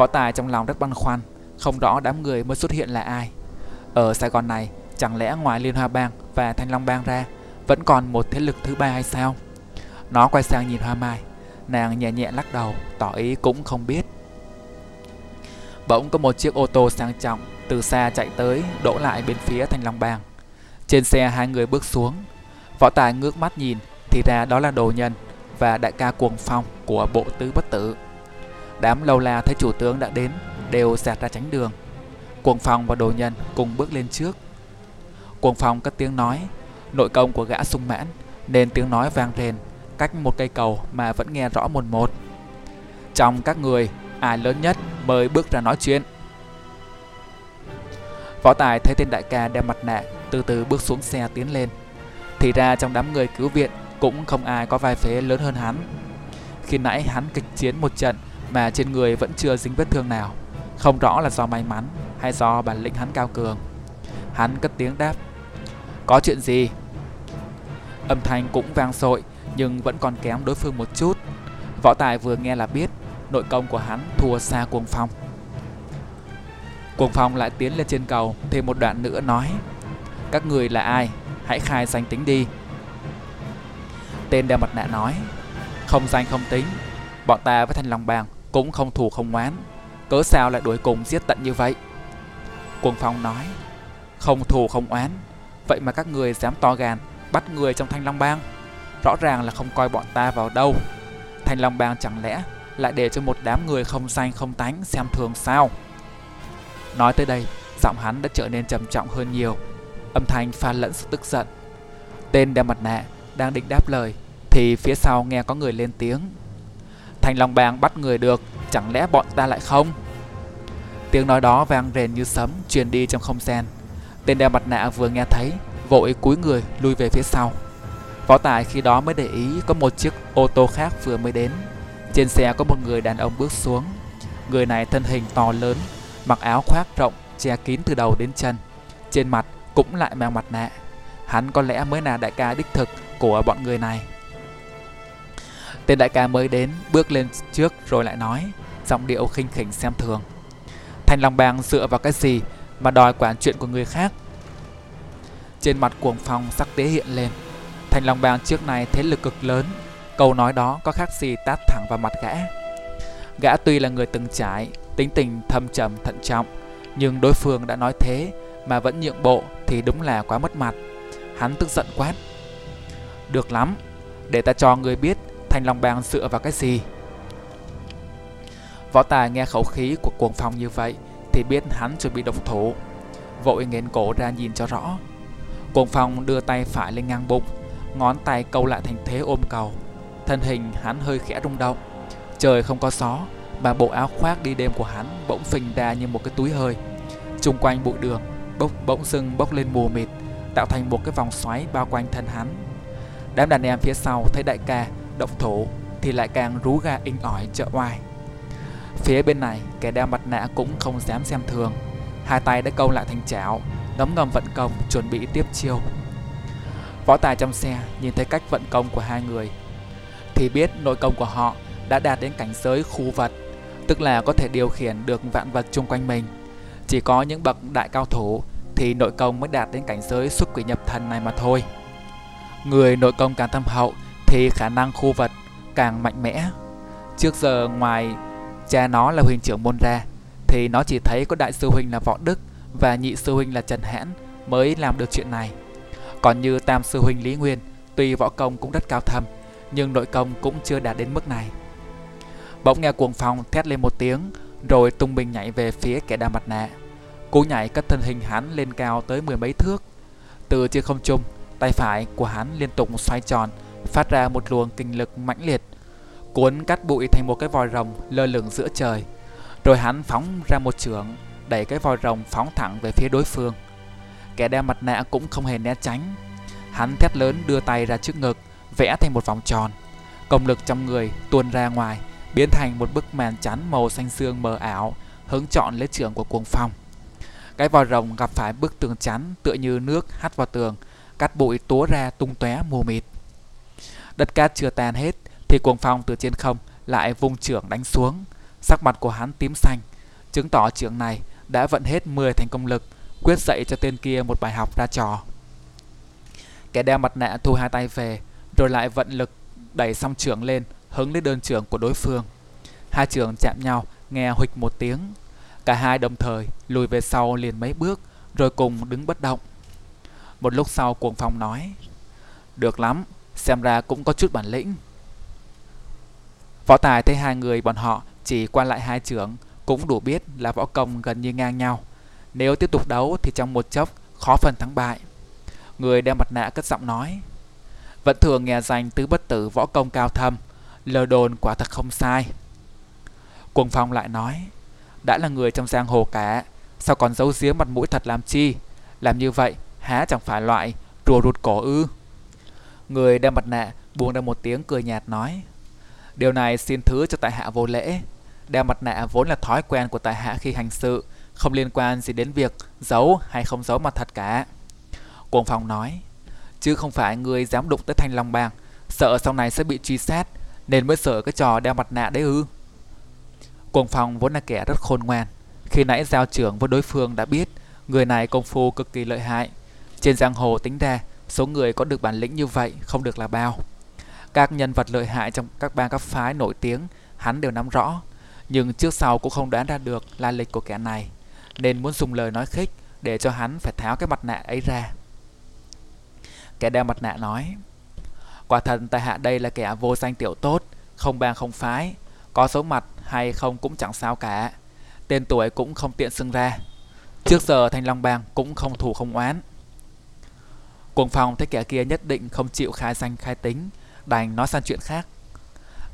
Võ Tài trong lòng rất băn khoăn, không rõ đám người mới xuất hiện là ai. Ở Sài Gòn này, chẳng lẽ ngoài Liên Hoa Bang và Thanh Long Bang ra, vẫn còn một thế lực thứ ba hay sao? Nó quay sang nhìn Hoa Mai, nàng nhẹ nhẹ lắc đầu, tỏ ý cũng không biết. Bỗng có một chiếc ô tô sang trọng từ xa chạy tới, đổ lại bên phía Thanh Long Bang. Trên xe hai người bước xuống. Võ Tài ngước mắt nhìn, thì ra đó là đồ nhân và đại ca cuồng phong của bộ tứ bất tử. Đám lâu la thấy chủ tướng đã đến, đều dạt ra tránh đường. Cuồng phong và đồ nhân cùng bước lên trước. Cuồng phong cất tiếng nói, nội công của gã sung mãn, nên tiếng nói vang rền, cách một cây cầu mà vẫn nghe rõ một một. Trong các người, ai lớn nhất mới bước ra nói chuyện. Võ Tài thấy tên đại ca đeo mặt nạ, từ từ bước xuống xe tiến lên. Thì ra trong đám người cứu viện cũng không ai có vai phế lớn hơn hắn. Khi nãy hắn kịch chiến một trận mà trên người vẫn chưa dính vết thương nào, không rõ là do may mắn hay do bản lĩnh hắn cao cường. Hắn cất tiếng đáp: "Có chuyện gì?" Âm thanh cũng vang sội nhưng vẫn còn kém đối phương một chút. Võ Tài vừa nghe là biết nội công của hắn thua xa Cuồng Phong. Cuồng Phong lại tiến lên trên cầu thêm một đoạn nữa nói: "Các người là ai? Hãy khai danh tính đi." Tên đeo mặt nạ nói Không danh không tính Bọn ta với Thanh Long Bang cũng không thù không oán, Cớ sao lại đuổi cùng giết tận như vậy? Quân Phong nói, Không thù không oán, Vậy mà các người dám to gan Bắt người trong Thanh Long Bang, Rõ ràng là không coi bọn ta vào đâu. Thanh Long Bang chẳng lẽ lại để cho một đám người không danh không tánh xem thường sao? Nói tới đây, Giọng hắn đã trở nên trầm trọng hơn nhiều, Âm thanh pha lẫn sự tức giận. Tên đeo mặt nạ đang định đáp lời, Thì phía sau nghe có người lên tiếng. Thanh Long Bang bắt người được, Chẳng lẽ bọn ta lại không? Tiếng nói đó vang rền như sấm, Truyền đi trong không gian. Tên đeo mặt nạ vừa nghe thấy, Vội cúi người lui về phía sau. Võ Tài khi đó mới để ý Có một chiếc ô tô khác vừa mới đến. Trên xe có một người đàn ông bước xuống. Người này thân hình to lớn, Mặc áo khoác rộng, Che kín từ đầu đến chân. Trên mặt cũng lại mang mặt nạ. Hắn có lẽ mới là đại ca đích thực Của bọn người này. Tên đại ca mới đến, Bước lên trước rồi lại nói, Giọng điệu khinh khỉnh xem thường. Thành Long Bang dựa vào cái gì Mà đòi quản chuyện của người khác? Trên mặt cuồng phong sắc tế hiện lên. Thành Long Bang trước này thế lực cực lớn. Câu nói đó có khác gì tát thẳng vào mặt gã. Gã tuy là người từng trải, Tính tình thâm trầm, thận trọng, Nhưng đối phương đã nói thế Mà vẫn nhượng bộ thì đúng là quá mất mặt. Hắn tức giận quát. Được lắm, Để ta cho người biết Thanh Long Bang dựa vào cái gì? Võ Tài nghe khẩu khí của cuồng phong như vậy Thì biết hắn chuẩn bị độc thủ. Vội nghiến cổ ra nhìn cho rõ. Cuồng phong đưa tay phải lên ngang bụng, Ngón tay câu lại thành thế ôm cầu. Thân hình hắn hơi khẽ rung động. Trời không có gió, Mà bộ áo khoác đi đêm của hắn bỗng phình ra như một cái túi hơi. Trung quanh bụi đường bốc, bỗng dưng bốc lên mù mịt, Tạo thành một cái vòng xoáy bao quanh thân hắn. Đám đàn em phía sau thấy đại ca động thủ Thì lại càng rú ga inh ỏi trợ oai. Phía bên này, kẻ đeo mặt nạ cũng không dám xem thường. Hai tay đã câu lại thành chảo, Ngấm ngầm vận công, chuẩn bị tiếp chiêu. Võ tài trong xe nhìn thấy cách vận công của hai người, Thì biết nội công của họ đã đạt đến cảnh giới khu vật, Tức là có thể điều khiển được vạn vật chung quanh mình. Chỉ có những bậc đại cao thủ Thì nội công mới đạt đến cảnh giới xuất quỷ nhập thần này mà thôi. Người nội công càng thâm hậu thì khả năng khu vật càng mạnh mẽ Trước giờ ngoài cha nó là huynh trưởng môn ra Thì nó chỉ thấy có đại sư huynh là Võ Đức Và nhị sư huynh là Trần Hãn Mới làm được chuyện này còn như tam sư huynh Lý Nguyên, tuy võ công cũng rất cao thâm, nhưng nội công cũng chưa đạt đến mức này. Bỗng nghe cuồng phong thét lên một tiếng, rồi tung mình nhảy về phía kẻ đa mặt nạ. Cú nhảy cất thân hình hắn lên cao tới mười mấy thước. Từ trên không trung, tay phải của hắn liên tục xoay tròn, phát ra một luồng kinh lực mãnh liệt, cuốn cát bụi thành một cái vòi rồng lơ lửng giữa trời. Rồi hắn phóng ra một trường, đẩy cái vòi rồng phóng thẳng về phía đối phương. Kẻ đeo mặt nạ cũng không hề né tránh Hắn thét lớn đưa tay ra trước ngực Vẽ thành một vòng tròn Công lực trong người tuôn ra ngoài Biến thành một bức màn chắn màu xanh xương mờ ảo Hướng chọn lấy trường của cuồng phong Cái vòi rồng gặp phải bức tường chắn Tựa như nước hắt vào tường Cắt bụi túa ra tung tóe mù mịt Đất cát chưa tan hết Thì cuồng phong từ trên không Lại vung trưởng đánh xuống Sắc mặt của hắn tím xanh Chứng tỏ trưởng này đã vận hết 10 thành công lực quyết dạy cho tên kia một bài học ra trò. Kẻ đeo mặt nạ thu hai tay về, rồi lại vận lực đẩy song trưởng lên, hứng lấy đơn trưởng của đối phương. Hai trưởng chạm nhau, nghe huịch một tiếng. Cả hai đồng thời lùi về sau liền mấy bước, rồi cùng đứng bất động. Một lúc sau cuồng phong nói, Được lắm, xem ra cũng có chút bản lĩnh. Võ Tài thấy hai người bọn họ chỉ qua lại hai trưởng, cũng đủ biết là võ công gần như ngang nhau. Nếu tiếp tục đấu thì trong một chốc khó phần thắng bại. Người đeo mặt nạ cất giọng nói. Vẫn thường nghe danh tứ bất tử võ công cao thâm, lờ đồn quả thật không sai. Cuồng Phong lại nói, đã là người trong giang hồ cả, sao còn giấu giếm mặt mũi thật làm chi? Làm như vậy, há chẳng phải loại rùa rụt cổ ư? Người đeo mặt nạ buông ra một tiếng cười nhạt nói, điều này xin thứ cho tại hạ vô lễ. Đeo mặt nạ vốn là thói quen của tại hạ khi hành sự, không liên quan gì đến việc giấu hay không giấu mặt thật cả. Cuồng Phong nói, chứ không phải người dám đụng tới Thanh Long Bang, sợ sau này sẽ bị truy sát, nên mới sợ cái trò đeo mặt nạ đấy ư. Cuồng Phong vốn là kẻ rất khôn ngoan, khi nãy giao trưởng với đối phương đã biết người này công phu cực kỳ lợi hại. Trên giang hồ tính ra, số người có được bản lĩnh như vậy không được là bao. Các nhân vật lợi hại trong các bang các phái nổi tiếng hắn đều nắm rõ, nhưng trước sau cũng không đoán ra được la lịch của kẻ này, nên muốn dùng lời nói khích để cho hắn phải tháo cái mặt nạ ấy ra. Kẻ đeo mặt nạ nói, quả thần tại hạ đây là kẻ vô danh tiểu tốt, không bang không phái, có xấu mặt hay không cũng chẳng sao cả, tên tuổi cũng không tiện xưng ra. Trước giờ Thanh Long Bang cũng không thù không oán. Cuồng phòng thấy kẻ kia nhất định không chịu khai danh khai tính, đành nói sang chuyện khác.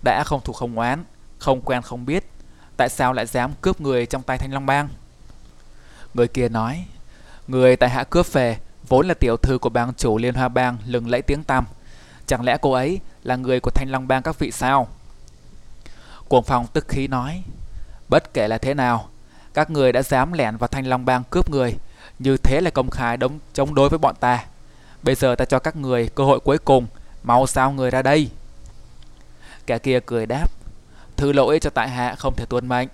Đã không thù không oán, không quen không biết, tại sao lại dám cướp người trong tay Thanh Long Bang? Người kia nói, người tại hạ cướp về vốn là tiểu thư của bang chủ Liên Hoa Bang lừng lẫy tiếng tăm. Chẳng lẽ cô ấy là người của Thanh Long Bang các vị sao? Cuồng phòng tức khí nói, bất kể là thế nào, các người đã dám lẻn vào Thanh Long Bang cướp người, như thế là công khai đống chống đối với bọn ta. Bây giờ ta cho các người cơ hội cuối cùng, mau sao người ra đây. Kẻ kia cười đáp, thứ lỗi cho tại hạ không thể tuân mệnh.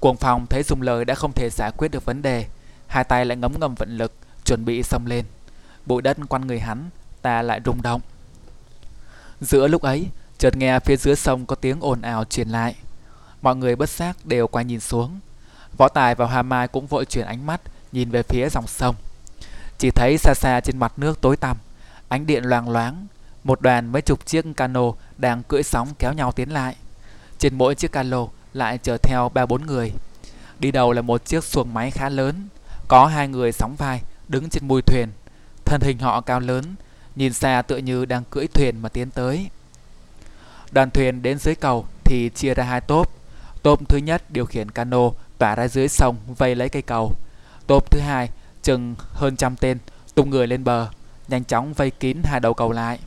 Cuồng phòng thấy dùng lời đã không thể giải quyết được vấn đề, hai tay lại ngấm ngầm vận lực, chuẩn bị xông lên. Bụi đất quanh người hắn, ta lại rung động. Giữa lúc ấy, chợt nghe phía dưới sông có tiếng ồn ào truyền lại. Mọi người bất giác đều quay nhìn xuống. Võ Tài và Hoa Mai cũng vội chuyển ánh mắt nhìn về phía dòng sông. Chỉ thấy xa xa trên mặt nước tối tăm, ánh điện loang loáng, một đoàn mấy chục chiếc cano đang cưỡi sóng kéo nhau tiến lại. Trên mỗi chiếc cano lại chở theo ba bốn người. Đi đầu là một chiếc xuồng máy khá lớn, có hai người sóng vai đứng trên mui thuyền. Thân hình họ cao lớn, nhìn xa tựa như đang cưỡi thuyền mà tiến tới. Đoàn thuyền đến dưới cầu thì chia ra hai tốp. Tốp thứ nhất điều khiển cano tỏa ra dưới sông vây lấy cây cầu. Tốp thứ hai chừng hơn trăm tên tung người lên bờ, nhanh chóng vây kín hai đầu cầu lại.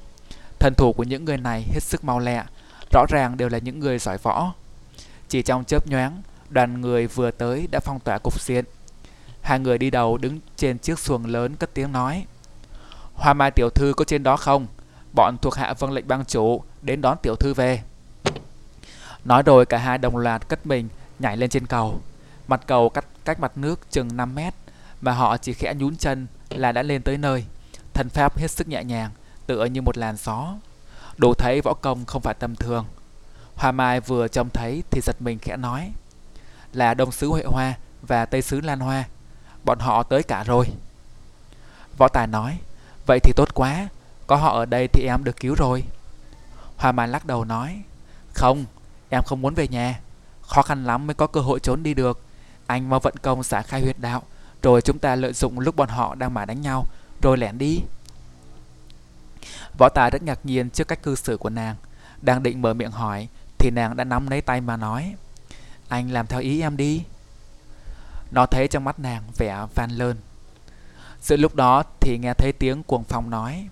Thân thủ của những người này hết sức mau lẹ, rõ ràng đều là những người giỏi võ. Chỉ trong chớp nhoáng, đoàn người vừa tới đã phong tỏa cục diện. Hai người đi đầu đứng trên chiếc xuồng lớn cất tiếng nói. Hoa mai tiểu thư có trên đó không? Bọn thuộc hạ vâng lệnh bang chủ đến đón tiểu thư về. Nói rồi cả hai đồng loạt cất mình nhảy lên trên cầu. Mặt cầu cách, cách mặt nước chừng 5 mét mà họ chỉ khẽ nhún chân là đã lên tới nơi. Thần pháp hết sức nhẹ nhàng, tựa như một làn gió. Đủ thấy võ công không phải tầm thường. Hoa Mai vừa trông thấy thì giật mình khẽ nói là Đông Sứ Huệ Hoa và Tây Sứ Lan Hoa. Bọn họ tới cả rồi. Võ Tài nói, vậy thì tốt quá, có họ ở đây thì em được cứu rồi. Hoa Mai lắc đầu nói, không, em không muốn về nhà. Khó khăn lắm mới có cơ hội trốn đi được. Anh mau vận công xả khai huyệt đạo, rồi chúng ta lợi dụng lúc bọn họ đang mà đánh nhau, rồi lẻn đi. Võ Tài rất ngạc nhiên trước cách cư xử của nàng. Đang định mở miệng hỏi, thì nàng đã nắm lấy tay mà nói, anh làm theo ý em đi. Nó thấy trong mắt nàng vẻ van lơn. Giữa lúc đó thì nghe thấy tiếng cuồng phong nói,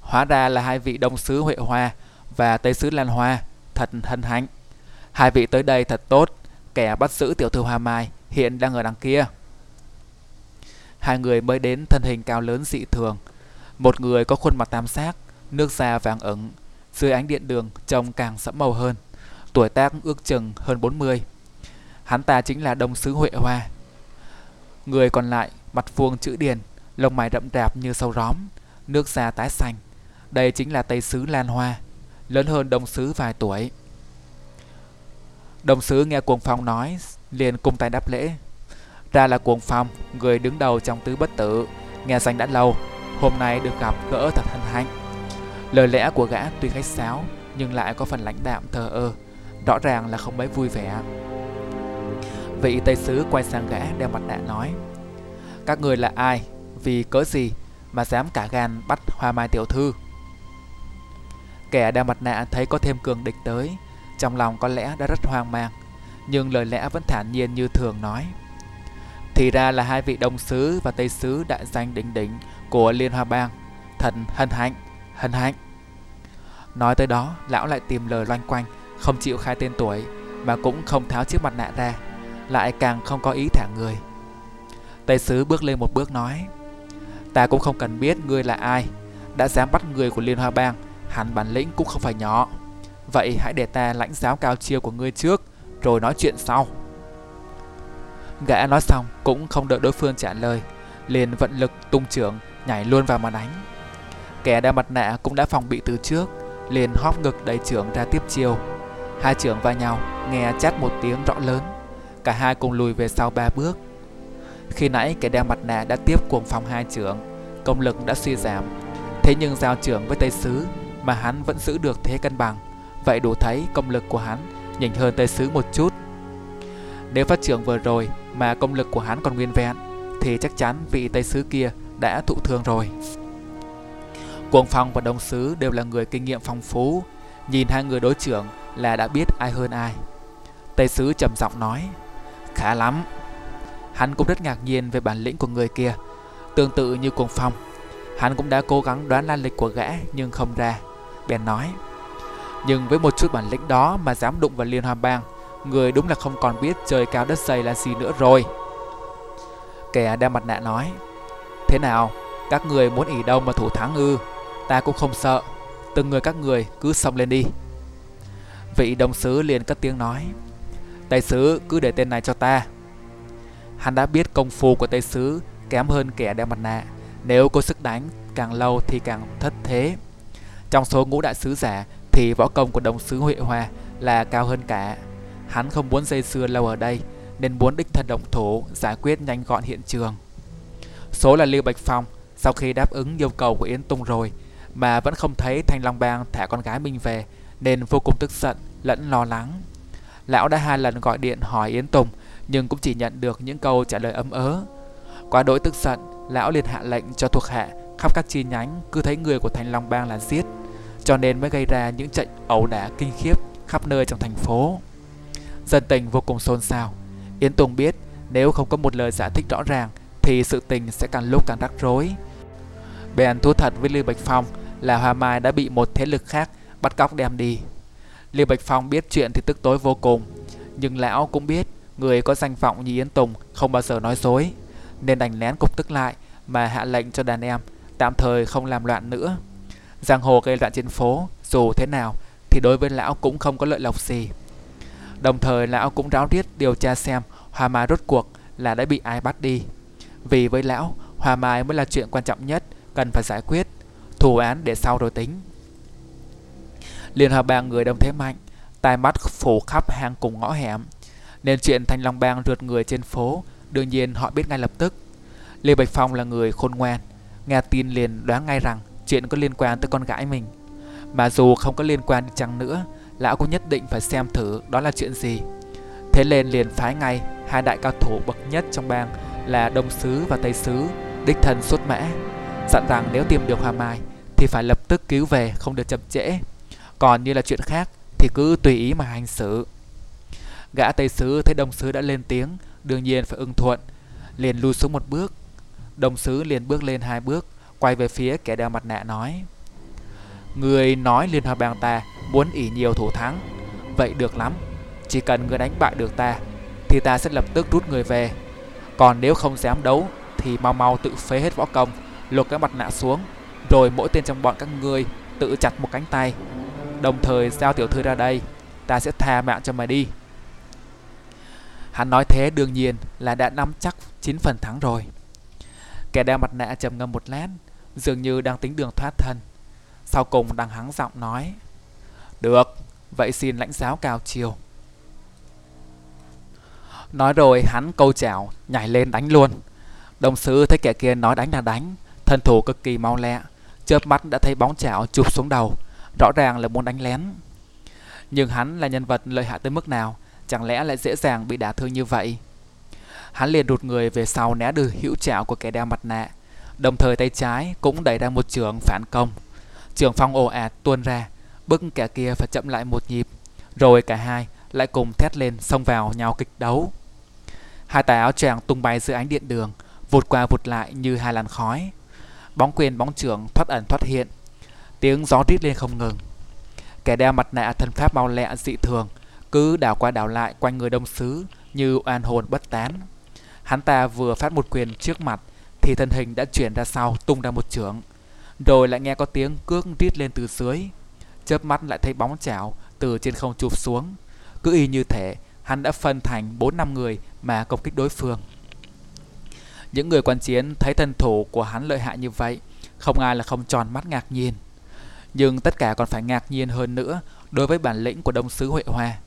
Hóa ra là hai vị đông sứ Huệ Hoa và Tây sứ Lan Hoa, thật hân hạnh. Hai vị tới đây thật tốt, kẻ bắt giữ tiểu thư Hoa Mai hiện đang ở đằng kia. Hai người mới đến thân hình cao lớn dị thường. Một người có khuôn mặt tam giác, nước da vàng ửng, dưới ánh điện đường trông càng sẫm màu hơn. Tuổi tác ước chừng hơn 40. Hắn ta chính là Đông sứ Huệ Hoa. Người còn lại mặt vuông chữ điền, lông mày rậm rạp như sâu róm, nước da tái xanh. Đây chính là Tây sứ Lan Hoa, lớn hơn Đông sứ vài tuổi. Đồng sứ nghe cuồng phong nói, liền cung tay đáp lễ. Ra là cuồng phong, người đứng đầu trong tứ bất tử, nghe danh đã lâu, hôm nay được gặp gỡ thật hân hạnh. Lời lẽ của gã tuy khách sáo, nhưng lại có phần lãnh đạm thờ ơ, rõ ràng là không mấy vui vẻ. Vị Tây Sứ quay sang gã đeo mặt nạ nói, Các người là ai, vì cớ gì mà dám cả gan bắt hoa mai tiểu thư? Kẻ đeo mặt nạ thấy có thêm cường địch tới, trong lòng có lẽ đã rất hoang mang, nhưng lời lẽ vẫn thản nhiên như thường nói. Thì ra là hai vị đồng Sứ và Tây Sứ đại danh đỉnh đỉnh của Liên Hoa Bang. Thần hân hạnh, hân hạnh. Nói tới đó, lão lại tìm lời loanh quanh, không chịu khai tên tuổi, mà cũng không tháo chiếc mặt nạ ra, lại càng không có ý thả người. Tây Sứ bước lên một bước nói, Ta cũng không cần biết ngươi là ai, đã dám bắt người của Liên Hoa Bang, hẳn bản lĩnh cũng không phải nhỏ. Vậy hãy để ta lãnh giáo cao chiêu của ngươi trước Rồi nói chuyện sau Gã nói xong cũng không đợi đối phương trả lời Liền vận lực tung trưởng Nhảy luôn vào mà đánh Kẻ đeo mặt nạ cũng đã phòng bị từ trước, liền hóp ngực đẩy trưởng ra tiếp chiêu. Hai trưởng va nhau, nghe chát một tiếng rõ lớn. Cả hai cùng lùi về sau ba bước. Khi nãy kẻ đeo mặt nạ đã tiếp cuồng phòng hai trưởng, công lực đã suy giảm. Thế nhưng giao trưởng với Tây Sứ mà hắn vẫn giữ được thế cân bằng. Vậy đủ thấy công lực của hắn nhỉnh hơn Tây Sứ một chút. Nếu phát trưởng vừa rồi mà công lực của hắn còn nguyên vẹn, thì chắc chắn vị Tây Sứ kia đã thụ thương rồi. Cuồng Phong và Đông Sứ đều là người kinh nghiệm phong phú, nhìn hai người đối trưởng là đã biết ai hơn ai. Tây Sứ trầm giọng nói, khá lắm. Hắn cũng rất ngạc nhiên về bản lĩnh của người kia, tương tự như Cuồng Phong. Hắn cũng đã cố gắng đoán lan lịch của gã nhưng không ra. Bèn nói, nhưng với một chút bản lĩnh đó mà dám đụng vào Liên Hoa Bang, người đúng là không còn biết trời cao đất dày là gì nữa rồi. Kẻ đeo mặt nạ nói, thế nào, các người muốn ỉ đâu mà thủ thắng ư? Ta cũng không sợ, từng người các người cứ xông lên đi. Vị đồng sứ liền cất tiếng nói, Tây sứ cứ để tên này cho ta. Hắn đã biết công phu của Tây sứ kém hơn kẻ đeo mặt nạ, nếu có sức đánh càng lâu thì càng thất thế. Trong số ngũ đại sứ giả thì võ công của đồng sứ Huệ hòa là cao hơn cả. Hắn không muốn dây dưa lâu ở đây nên muốn đích thân động thủ giải quyết nhanh gọn hiện trường. Số là Lưu Bạch Phong sau khi đáp ứng yêu cầu của Yến Tung rồi mà vẫn không thấy Thanh Long Bang thả con gái mình về nên vô cùng tức giận lẫn lo lắng. Lão đã hai lần gọi điện hỏi Yến Tùng nhưng cũng chỉ nhận được những câu trả lời ấm ớ. Quá đỗi tức giận, lão liền hạ lệnh cho thuộc hạ khắp các chi nhánh cứ thấy người của Thanh Long Bang là giết, cho nên mới gây ra những trận ẩu đả kinh khiếp khắp nơi trong thành phố. Dân tình vô cùng xôn xao. Yến Tùng biết nếu không có một lời giải thích rõ ràng thì sự tình sẽ càng lúc càng rắc rối. Bèn thú thật với Lưu Bạch Phong là Hoa Mai đã bị một thế lực khác bắt cóc đem đi. Lưu Bạch Phong biết chuyện thì tức tối vô cùng, nhưng lão cũng biết người có danh vọng như Yến Tùng không bao giờ nói dối, nên đành nén cục tức lại mà hạ lệnh cho đàn em tạm thời không làm loạn nữa. Giang hồ gây loạn trên phố, dù thế nào thì đối với lão cũng không có lợi lộc gì. Đồng thời lão cũng ráo riết điều tra xem Hoa Mai rốt cuộc là đã bị ai bắt đi. Vì với lão, Hoa Mai mới là chuyện quan trọng nhất cần phải giải quyết, thủ án để sau rồi tính. Liên hợp Bang người đông thế mạnh, tai mắt phủ khắp hang cùng ngõ hẻm, nên chuyện Thanh Long Bang rượt người trên phố, đương nhiên họ biết ngay lập tức. Lê Bạch Phong là người khôn ngoan, nghe tin liền đoán ngay rằng chuyện có liên quan tới con gái mình. Mà dù không có liên quan đi chăng nữa, lão cũng nhất định phải xem thử đó là chuyện gì. Thế lên liền phái ngay hai đại cao thủ bậc nhất trong bang là Đông Sứ và Tây Sứ, đích thân xuất mã, dặn rằng nếu tìm được Hoa Mai thì phải lập tức cứu về, không được chậm trễ. Còn như là chuyện khác thì cứ tùy ý mà hành xử. Gã Tây Sứ thấy Đông Sứ đã lên tiếng, đương nhiên phải ưng thuận, liền lùi xuống một bước. Đông Sứ liền bước lên hai bước, quay về phía kẻ đeo mặt nạ nói. Người nói Liên Hợp Bang ta muốn ỉ nhiều thủ thắng, vậy được lắm. Chỉ cần người đánh bại được ta, thì ta sẽ lập tức rút người về. Còn nếu không dám đấu, thì mau mau tự phế hết võ công, lột cái mặt nạ xuống, rồi mỗi tên trong bọn các ngươi tự chặt một cánh tay. Đồng thời giao tiểu thư ra đây, ta sẽ tha mạng cho mày đi. Hắn nói thế đương nhiên là đã nắm chắc 9 phần thắng rồi. Kẻ đeo mặt nạ trầm ngâm một lát, dường như đang tính đường thoát thân. Sau cùng đằng hắng giọng nói, Được, vậy xin lãnh giáo cao chiều. Nói rồi hắn câu chảo, nhảy lên đánh luôn. Đồng sứ thấy kẻ kia nói đánh là đánh, thân thủ cực kỳ mau lẹ, chớp mắt đã thấy bóng chảo chụp xuống đầu, rõ ràng là muốn đánh lén. Nhưng hắn là nhân vật lợi hại tới mức nào, chẳng lẽ lại dễ dàng bị đả thương như vậy? Hắn liền đụt người về sau né được hữu chảo của kẻ đeo mặt nạ, đồng thời tay trái cũng đẩy ra một trường phản công. Trường phong ồ ạt tuôn ra, bức kẻ kia phải chậm lại một nhịp, rồi cả hai lại cùng thét lên xông vào nhau kịch đấu. Hai tay áo choàng tung bay giữa ánh điện đường, vụt qua vụt lại như hai làn khói. Bóng quyền bóng trưởng thoát ẩn thoát hiện, tiếng gió rít lên không ngừng. Kẻ đeo mặt nạ thân pháp mau lẹ dị thường, cứ đảo qua đảo lại quanh người đông sứ như oan hồn bất tán. Hắn ta vừa phát một quyền trước mặt thì thân hình đã chuyển ra sau tung ra một trưởng, rồi lại nghe có tiếng cước rít lên từ dưới. Chớp mắt lại thấy bóng chảo từ trên không chụp xuống, cứ y như thể hắn đã phân thành 4 năm người mà công kích đối phương. Những người quan chiến thấy thân thủ của hắn lợi hại như vậy không ai là không tròn mắt ngạc nhiên. Nhưng tất cả còn phải ngạc nhiên hơn nữa đối với bản lĩnh của đông sứ Huệ Hoa.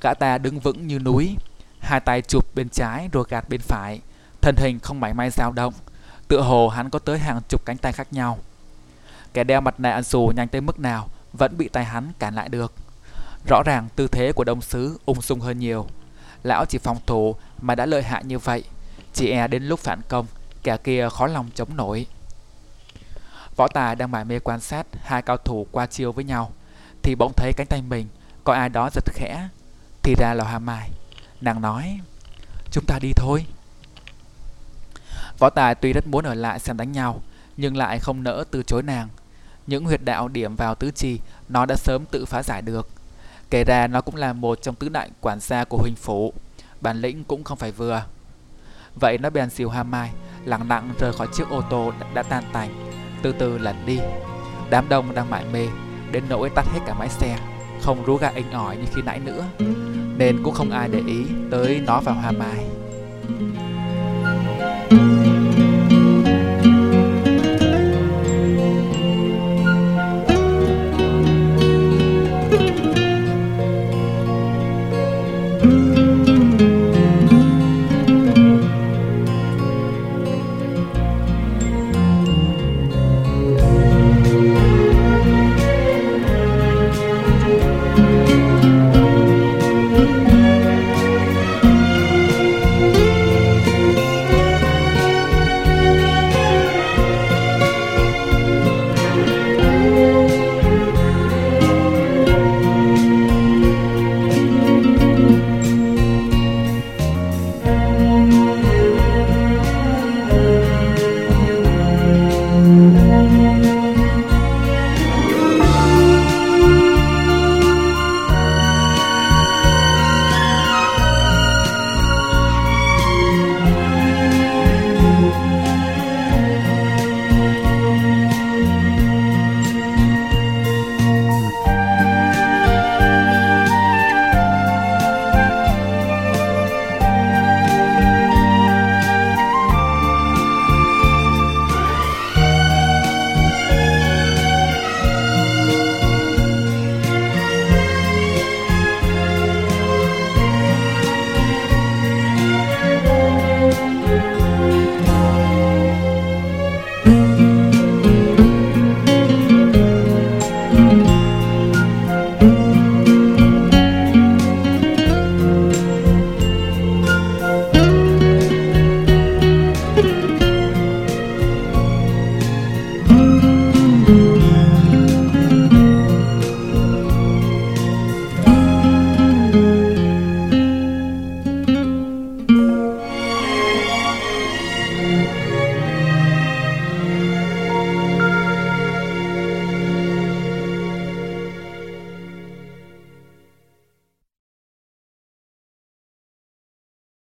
Gã ta đứng vững như núi, hai tay chụp bên trái rồi gạt bên phải, thân hình không mảy may dao động, tựa hồ hắn có tới hàng chục cánh tay khác nhau. Kẻ đeo mặt nạ dù nhanh tới mức nào vẫn bị tay hắn cản lại được. Rõ ràng tư thế của đông sứ ung dung hơn nhiều. Lão chỉ phòng thủ mà đã lợi hại như vậy, chỉ e đến lúc phản công, kẻ kia khó lòng chống nổi. Võ tài đang mải mê quan sát hai cao thủ qua chiêu với nhau, thì bỗng thấy cánh tay mình có ai đó giật khẽ, thì ra là Hoa Mai. Nàng nói, chúng ta đi thôi. Võ tài tuy rất muốn ở lại xem đánh nhau, nhưng lại không nỡ từ chối nàng. Những huyệt đạo điểm vào tứ chi nó đã sớm tự phá giải được. Kể ra nó cũng là một trong tứ đại quản gia của huynh phủ, bản lĩnh cũng không phải vừa. Vậy nó bèn xìu ham Mai, lặng lặng rời khỏi chiếc ô tô đã, đã tan tành, từ từ lẩn đi. Đám đông đang mải mê, đến nỗi tắt hết cả máy xe, không rú ga inh ỏi như khi nãy nữa, nên cũng không ai để ý tới nó và Hoa Mai.